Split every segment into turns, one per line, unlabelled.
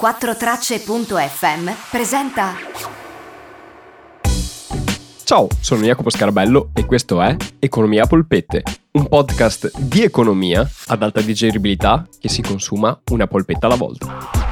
4tracce.fm presenta
Ciao, sono Jacopo Scarabello e questo è Economia a polpette, un podcast di economia ad alta digeribilità che si consuma una polpetta alla volta.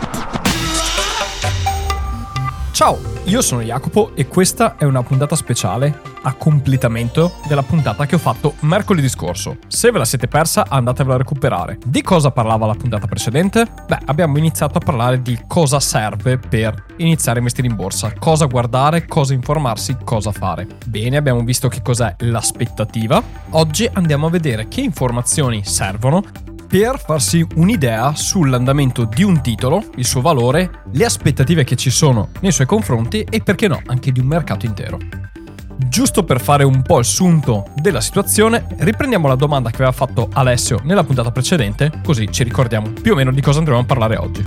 Ciao, io sono Jacopo e questa è una puntata speciale a completamento della puntata che ho fatto mercoledì scorso. Se ve la siete persa, andatevela a recuperare. Di cosa parlava la puntata precedente? Beh, abbiamo iniziato a parlare di cosa serve per iniziare a investire in borsa, cosa guardare, cosa informarsi, cosa fare. Bene, abbiamo visto che cos'è l'aspettativa. Oggi andiamo a vedere che informazioni servono per farsi un'idea sull'andamento di un titolo, il suo valore, le aspettative che ci sono nei suoi confronti e perché no, anche di un mercato intero. Giusto per fare un po' il sunto della situazione, riprendiamo la domanda che aveva fatto Alessio nella puntata precedente, così ci ricordiamo più o meno di cosa andremo a parlare oggi.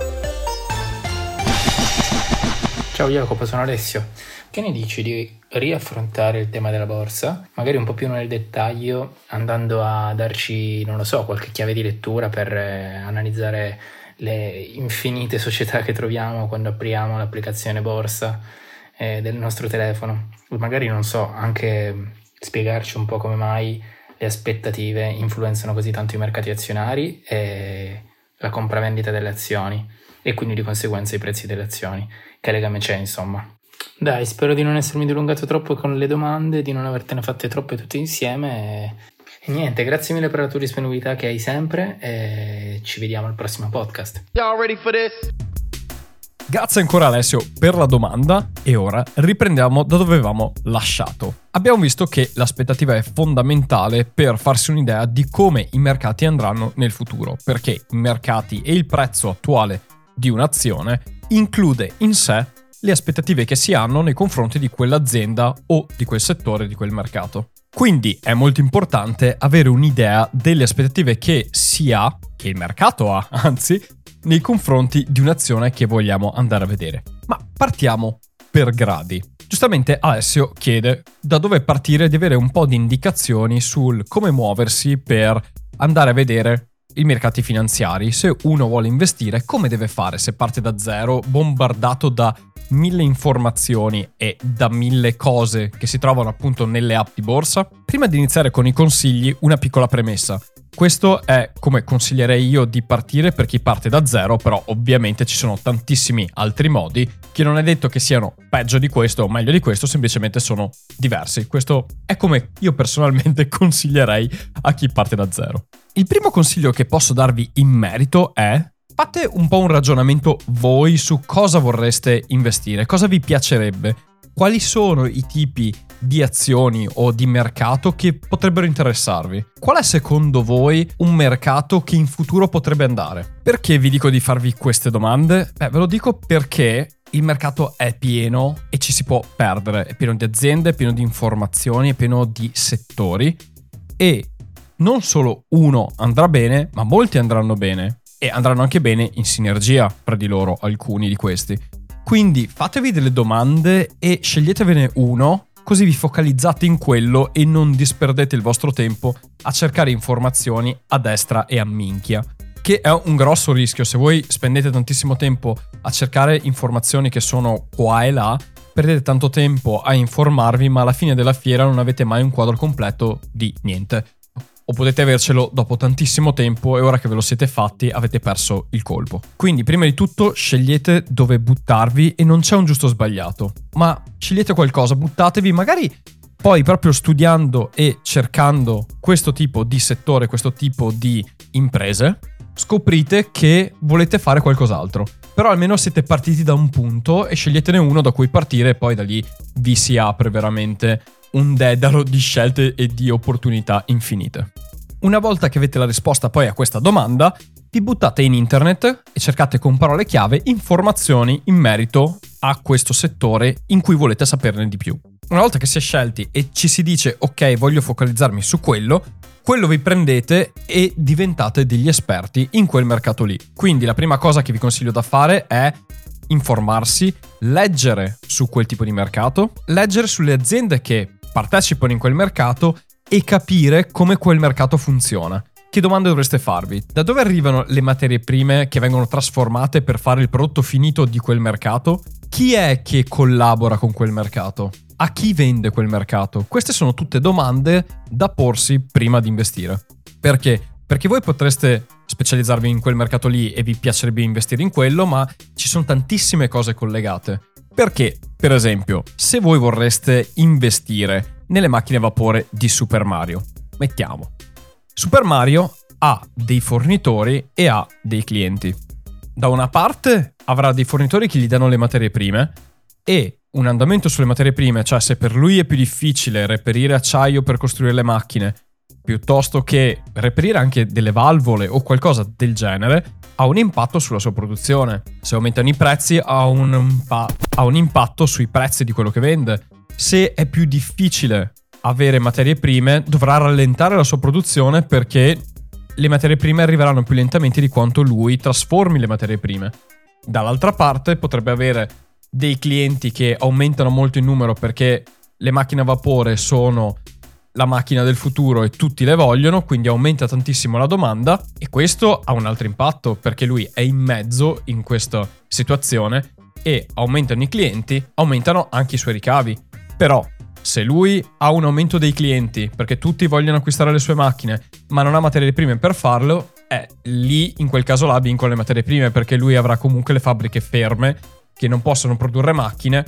Ciao Jacopo, sono Alessio. Che ne dici di riaffrontare il tema della borsa, magari un po' più nel dettaglio, andando a darci, non lo so, qualche chiave di lettura per eh, analizzare le infinite società che troviamo quando apriamo l'applicazione borsa eh, del nostro telefono. Magari, non so, anche spiegarci un po' come mai le aspettative influenzano così tanto i mercati azionari e la compravendita delle azioni e quindi di conseguenza i prezzi delle azioni. Che legame c'è, insomma? Dai, spero di non essermi dilungato troppo con le domande, di non avertene fatte troppe tutte insieme. E niente, grazie mille per la tua disponibilità che hai sempre e ci vediamo al prossimo podcast. Y'all ready for this?
Grazie ancora Alessio per la domanda e ora riprendiamo da dove avevamo lasciato. Abbiamo visto che l'aspettativa è fondamentale per farsi un'idea di come i mercati andranno nel futuro, perché i mercati e il prezzo attuale di un'azione include in sé le aspettative che si hanno nei confronti di quell'azienda o di quel settore, di quel mercato. Quindi è molto importante avere un'idea delle aspettative che si ha, che il mercato ha, anzi, nei confronti di un'azione che vogliamo andare a vedere. Ma partiamo per gradi. Giustamente Alessio chiede da dove partire di avere un po' di indicazioni sul come muoversi per andare a vedere i mercati finanziari. Se uno vuole investire, come deve fare se parte da zero, bombardato da mille informazioni e da mille cose che si trovano appunto nelle app di borsa? Prima di iniziare con i consigli, una piccola premessa. Questo è come consiglierei io di partire per chi parte da zero, però ovviamente ci sono tantissimi altri modi che non è detto che siano peggio di questo o meglio di questo, semplicemente sono diversi. Questo è come io personalmente consiglierei a chi parte da zero. Il primo consiglio che posso darvi in merito è fate un po' un ragionamento voi su cosa vorreste investire, cosa vi piacerebbe, quali sono i tipi di azioni o di mercato che potrebbero interessarvi. Qual è secondo voi un mercato che in futuro potrebbe andare? Perché vi dico di farvi queste domande? Beh, ve lo dico perché il mercato è pieno e ci si può perdere, è pieno di aziende, è pieno di informazioni, è pieno di settori e non solo uno andrà bene, ma molti andranno bene e andranno anche bene in sinergia tra di loro alcuni di questi. Quindi fatevi delle domande e sceglietevene uno, così vi focalizzate in quello e non disperdete il vostro tempo a cercare informazioni a destra e a minchia. Che è un grosso rischio, se voi spendete tantissimo tempo a cercare informazioni che sono qua e là, perdete tanto tempo a informarvi, ma alla fine della fiera non avete mai un quadro completo di niente o potete avercelo dopo tantissimo tempo e ora che ve lo siete fatti avete perso il colpo. Quindi prima di tutto scegliete dove buttarvi e non c'è un giusto o sbagliato, ma scegliete qualcosa, buttatevi magari poi proprio studiando e cercando questo tipo di settore, questo tipo di imprese, scoprite che volete fare qualcos'altro. Però almeno siete partiti da un punto e sceglietene uno da cui partire e poi da lì vi si apre veramente un dedalo di scelte e di opportunità infinite. Una volta che avete la risposta poi a questa domanda, vi buttate in internet e cercate con parole chiave informazioni in merito a questo settore in cui volete saperne di più. Una volta che si è scelti e ci si dice ok voglio focalizzarmi su quello, quello vi prendete e diventate degli esperti in quel mercato lì. Quindi la prima cosa che vi consiglio da fare è informarsi, leggere su quel tipo di mercato, leggere sulle aziende che partecipano in quel mercato e capire come quel mercato funziona. che domande dovreste farvi? Da dove arrivano le materie prime che vengono trasformate per fare il prodotto finito di quel mercato? Chi è che collabora con quel mercato? A chi vende quel mercato? Queste sono tutte domande da porsi prima di investire. Perché? Perché voi potreste specializzarvi in quel mercato lì e vi piacerebbe investire in quello, ma ci sono tantissime cose collegate. Perché, per esempio, se voi vorreste investire nelle macchine a vapore di Super Mario, mettiamo, Super Mario ha dei fornitori e ha dei clienti. Da una parte avrà dei fornitori che gli danno le materie prime e un andamento sulle materie prime, cioè se per lui è più difficile reperire acciaio per costruire le macchine, piuttosto che reperire anche delle valvole o qualcosa del genere, ha un impatto sulla sua produzione. Se aumentano i prezzi ha un, ha un impatto sui prezzi di quello che vende. Se è più difficile avere materie prime, dovrà rallentare la sua produzione perché le materie prime arriveranno più lentamente di quanto lui trasformi le materie prime. Dall'altra parte potrebbe avere dei clienti che aumentano molto in numero perché le macchine a vapore sono la macchina del futuro e tutti le vogliono, quindi aumenta tantissimo la domanda e questo ha un altro impatto perché lui è in mezzo in questa situazione e aumentano i clienti, aumentano anche i suoi ricavi. Però se lui ha un aumento dei clienti perché tutti vogliono acquistare le sue macchine, ma non ha materie prime per farlo, eh, lì in quel caso là vincono le materie prime perché lui avrà comunque le fabbriche ferme che non possono produrre macchine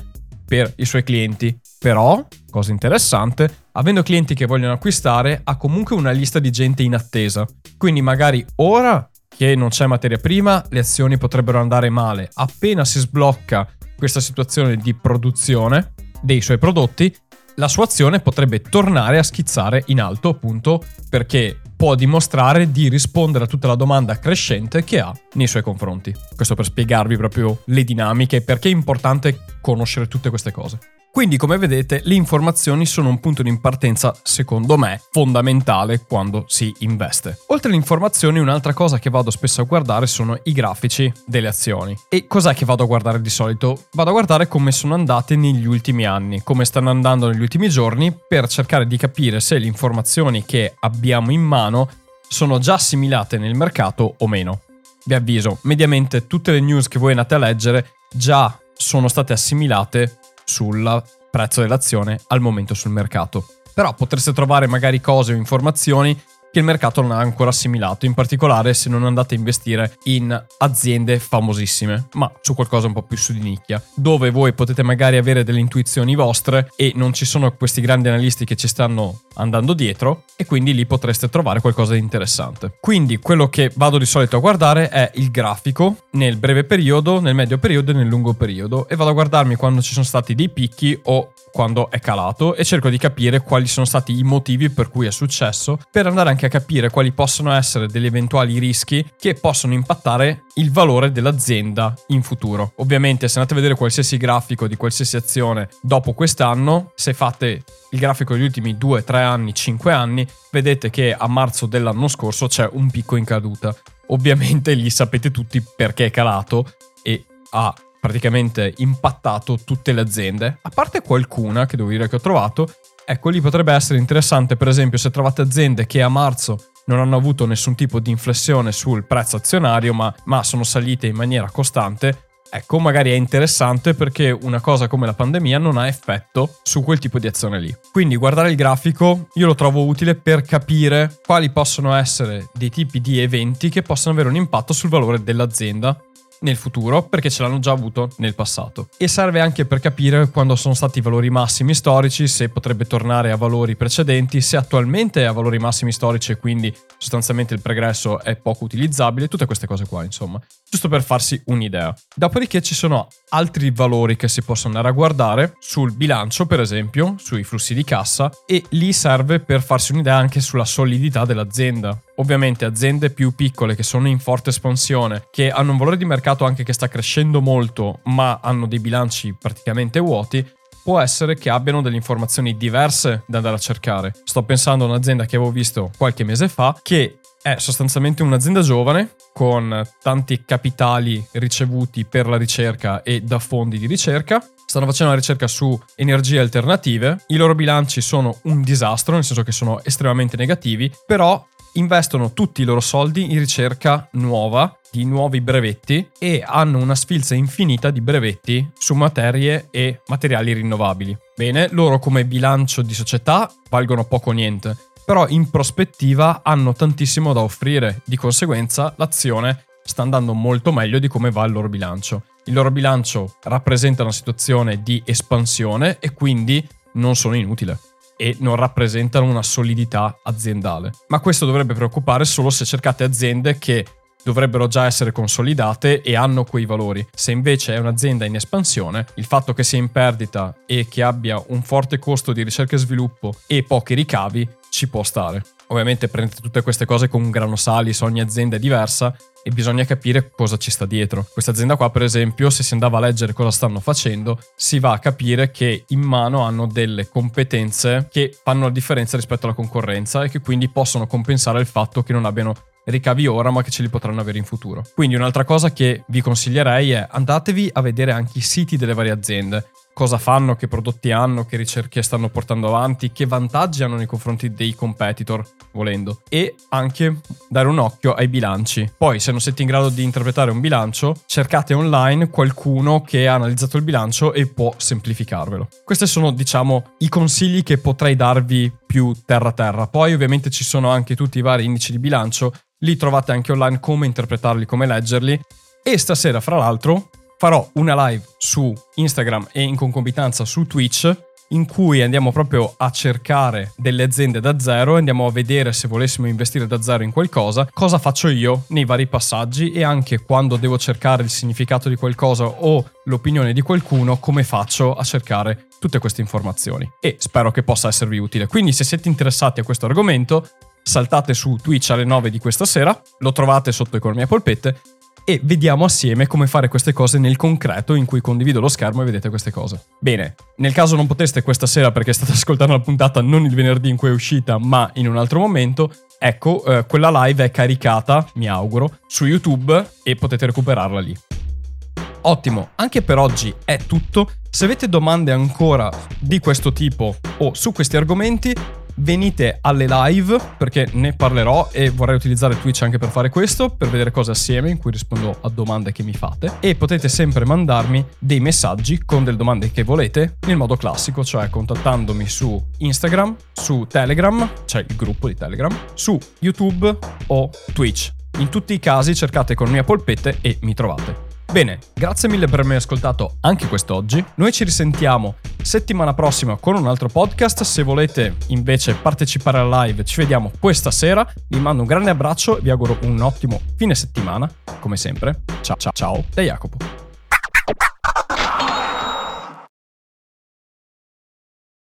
per i suoi clienti. Però, cosa interessante, avendo clienti che vogliono acquistare, ha comunque una lista di gente in attesa. Quindi magari ora che non c'è materia prima, le azioni potrebbero andare male. Appena si sblocca questa situazione di produzione dei suoi prodotti, la sua azione potrebbe tornare a schizzare in alto appunto perché può dimostrare di rispondere a tutta la domanda crescente che ha nei suoi confronti. Questo per spiegarvi proprio le dinamiche e perché è importante conoscere tutte queste cose. Quindi, come vedete, le informazioni sono un punto di partenza, secondo me, fondamentale quando si investe. Oltre alle informazioni, un'altra cosa che vado spesso a guardare sono i grafici delle azioni. E cos'è che vado a guardare di solito? Vado a guardare come sono andate negli ultimi anni, come stanno andando negli ultimi giorni, per cercare di capire se le informazioni che abbiamo in mano sono già assimilate nel mercato o meno. Vi avviso, mediamente tutte le news che voi andate a leggere già sono state assimilate sul prezzo dell'azione al momento sul mercato. Però potreste trovare magari cose o informazioni che il mercato non ha ancora assimilato, in particolare se non andate a investire in aziende famosissime, ma su qualcosa un po' più su di nicchia, dove voi potete magari avere delle intuizioni vostre e non ci sono questi grandi analisti che ci stanno andando dietro e quindi lì potreste trovare qualcosa di interessante. Quindi quello che vado di solito a guardare è il grafico nel breve periodo, nel medio periodo e nel lungo periodo e vado a guardarmi quando ci sono stati dei picchi o quando è calato e cerco di capire quali sono stati i motivi per cui è successo per andare anche a capire quali possono essere degli eventuali rischi che possono impattare il valore dell'azienda in futuro. Ovviamente se andate a vedere qualsiasi grafico di qualsiasi azione dopo quest'anno, se fate il grafico degli ultimi 2, 3 anni, 5 anni, vedete che a marzo dell'anno scorso c'è un picco in caduta. Ovviamente lì sapete tutti perché è calato e ha praticamente impattato tutte le aziende, a parte qualcuna che devo dire che ho trovato. Ecco, lì potrebbe essere interessante, per esempio, se trovate aziende che a marzo non hanno avuto nessun tipo di inflessione sul prezzo azionario, ma, ma sono salite in maniera costante, Ecco, magari è interessante perché una cosa come la pandemia non ha effetto su quel tipo di azione lì. Quindi guardare il grafico io lo trovo utile per capire quali possono essere dei tipi di eventi che possono avere un impatto sul valore dell'azienda nel futuro perché ce l'hanno già avuto nel passato. E serve anche per capire quando sono stati i valori massimi storici, se potrebbe tornare a valori precedenti, se attualmente è a valori massimi storici e quindi sostanzialmente il pregresso è poco utilizzabile, tutte queste cose qua, insomma, giusto per farsi un'idea. Dopodiché ci sono altri valori che si possono andare a guardare sul bilancio, per esempio, sui flussi di cassa e lì serve per farsi un'idea anche sulla solidità dell'azienda. Ovviamente aziende più piccole che sono in forte espansione, che hanno un valore di mercato anche che sta crescendo molto, ma hanno dei bilanci praticamente vuoti, può essere che abbiano delle informazioni diverse da andare a cercare. Sto pensando a un'azienda che avevo visto qualche mese fa che è sostanzialmente un'azienda giovane con tanti capitali ricevuti per la ricerca e da fondi di ricerca. Stanno facendo una ricerca su energie alternative. I loro bilanci sono un disastro, nel senso che sono estremamente negativi, però investono tutti i loro soldi in ricerca nuova di nuovi brevetti e hanno una sfilza infinita di brevetti su materie e materiali rinnovabili. Bene, loro come bilancio di società valgono poco o niente, però in prospettiva hanno tantissimo da offrire, di conseguenza l'azione sta andando molto meglio di come va il loro bilancio. Il loro bilancio rappresenta una situazione di espansione e quindi non sono inutile e non rappresentano una solidità aziendale. Ma questo dovrebbe preoccupare solo se cercate aziende che dovrebbero già essere consolidate e hanno quei valori. Se invece è un'azienda in espansione, il fatto che sia in perdita e che abbia un forte costo di ricerca e sviluppo e pochi ricavi ci può stare. Ovviamente prendete tutte queste cose con un grano salis, ogni azienda è diversa e bisogna capire cosa ci sta dietro. Questa azienda qua, per esempio, se si andava a leggere cosa stanno facendo, si va a capire che in mano hanno delle competenze che fanno la differenza rispetto alla concorrenza e che quindi possono compensare il fatto che non abbiano ricavi ora ma che ce li potranno avere in futuro. Quindi un'altra cosa che vi consiglierei è andatevi a vedere anche i siti delle varie aziende cosa fanno, che prodotti hanno, che ricerche stanno portando avanti, che vantaggi hanno nei confronti dei competitor, volendo. E anche dare un occhio ai bilanci. Poi, se non siete in grado di interpretare un bilancio, cercate online qualcuno che ha analizzato il bilancio e può semplificarvelo. Questi sono, diciamo, i consigli che potrei darvi più terra terra. Poi, ovviamente, ci sono anche tutti i vari indici di bilancio. Lì trovate anche online come interpretarli, come leggerli. E stasera, fra l'altro, farò una live su Instagram e in concomitanza su Twitch in cui andiamo proprio a cercare delle aziende da zero, andiamo a vedere se volessimo investire da zero in qualcosa, cosa faccio io nei vari passaggi e anche quando devo cercare il significato di qualcosa o l'opinione di qualcuno, come faccio a cercare tutte queste informazioni. E spero che possa esservi utile. Quindi se siete interessati a questo argomento, saltate su Twitch alle 9 di questa sera, lo trovate sotto Economia Polpette e vediamo assieme come fare queste cose nel concreto in cui condivido lo schermo e vedete queste cose. Bene, nel caso non poteste questa sera perché state ascoltando la puntata non il venerdì in cui è uscita, ma in un altro momento, ecco, eh, quella live è caricata, mi auguro, su YouTube e potete recuperarla lì. Ottimo, anche per oggi è tutto. Se avete domande ancora di questo tipo o su questi argomenti, venite alle live perché ne parlerò e vorrei utilizzare Twitch anche per fare questo, per vedere cose assieme in cui rispondo a domande che mi fate e potete sempre mandarmi dei messaggi con delle domande che volete nel modo classico, cioè contattandomi su Instagram, su Telegram, cioè il gruppo di Telegram, su YouTube o Twitch. In tutti i casi cercate Economia Polpette e mi trovate. Bene, grazie mille per avermi ascoltato anche quest'oggi. Noi ci risentiamo settimana prossima con un altro podcast. Se volete invece partecipare alla live, ci vediamo questa sera. Vi mando un grande abbraccio e vi auguro un ottimo fine settimana, come sempre. Ciao ciao ciao da Jacopo.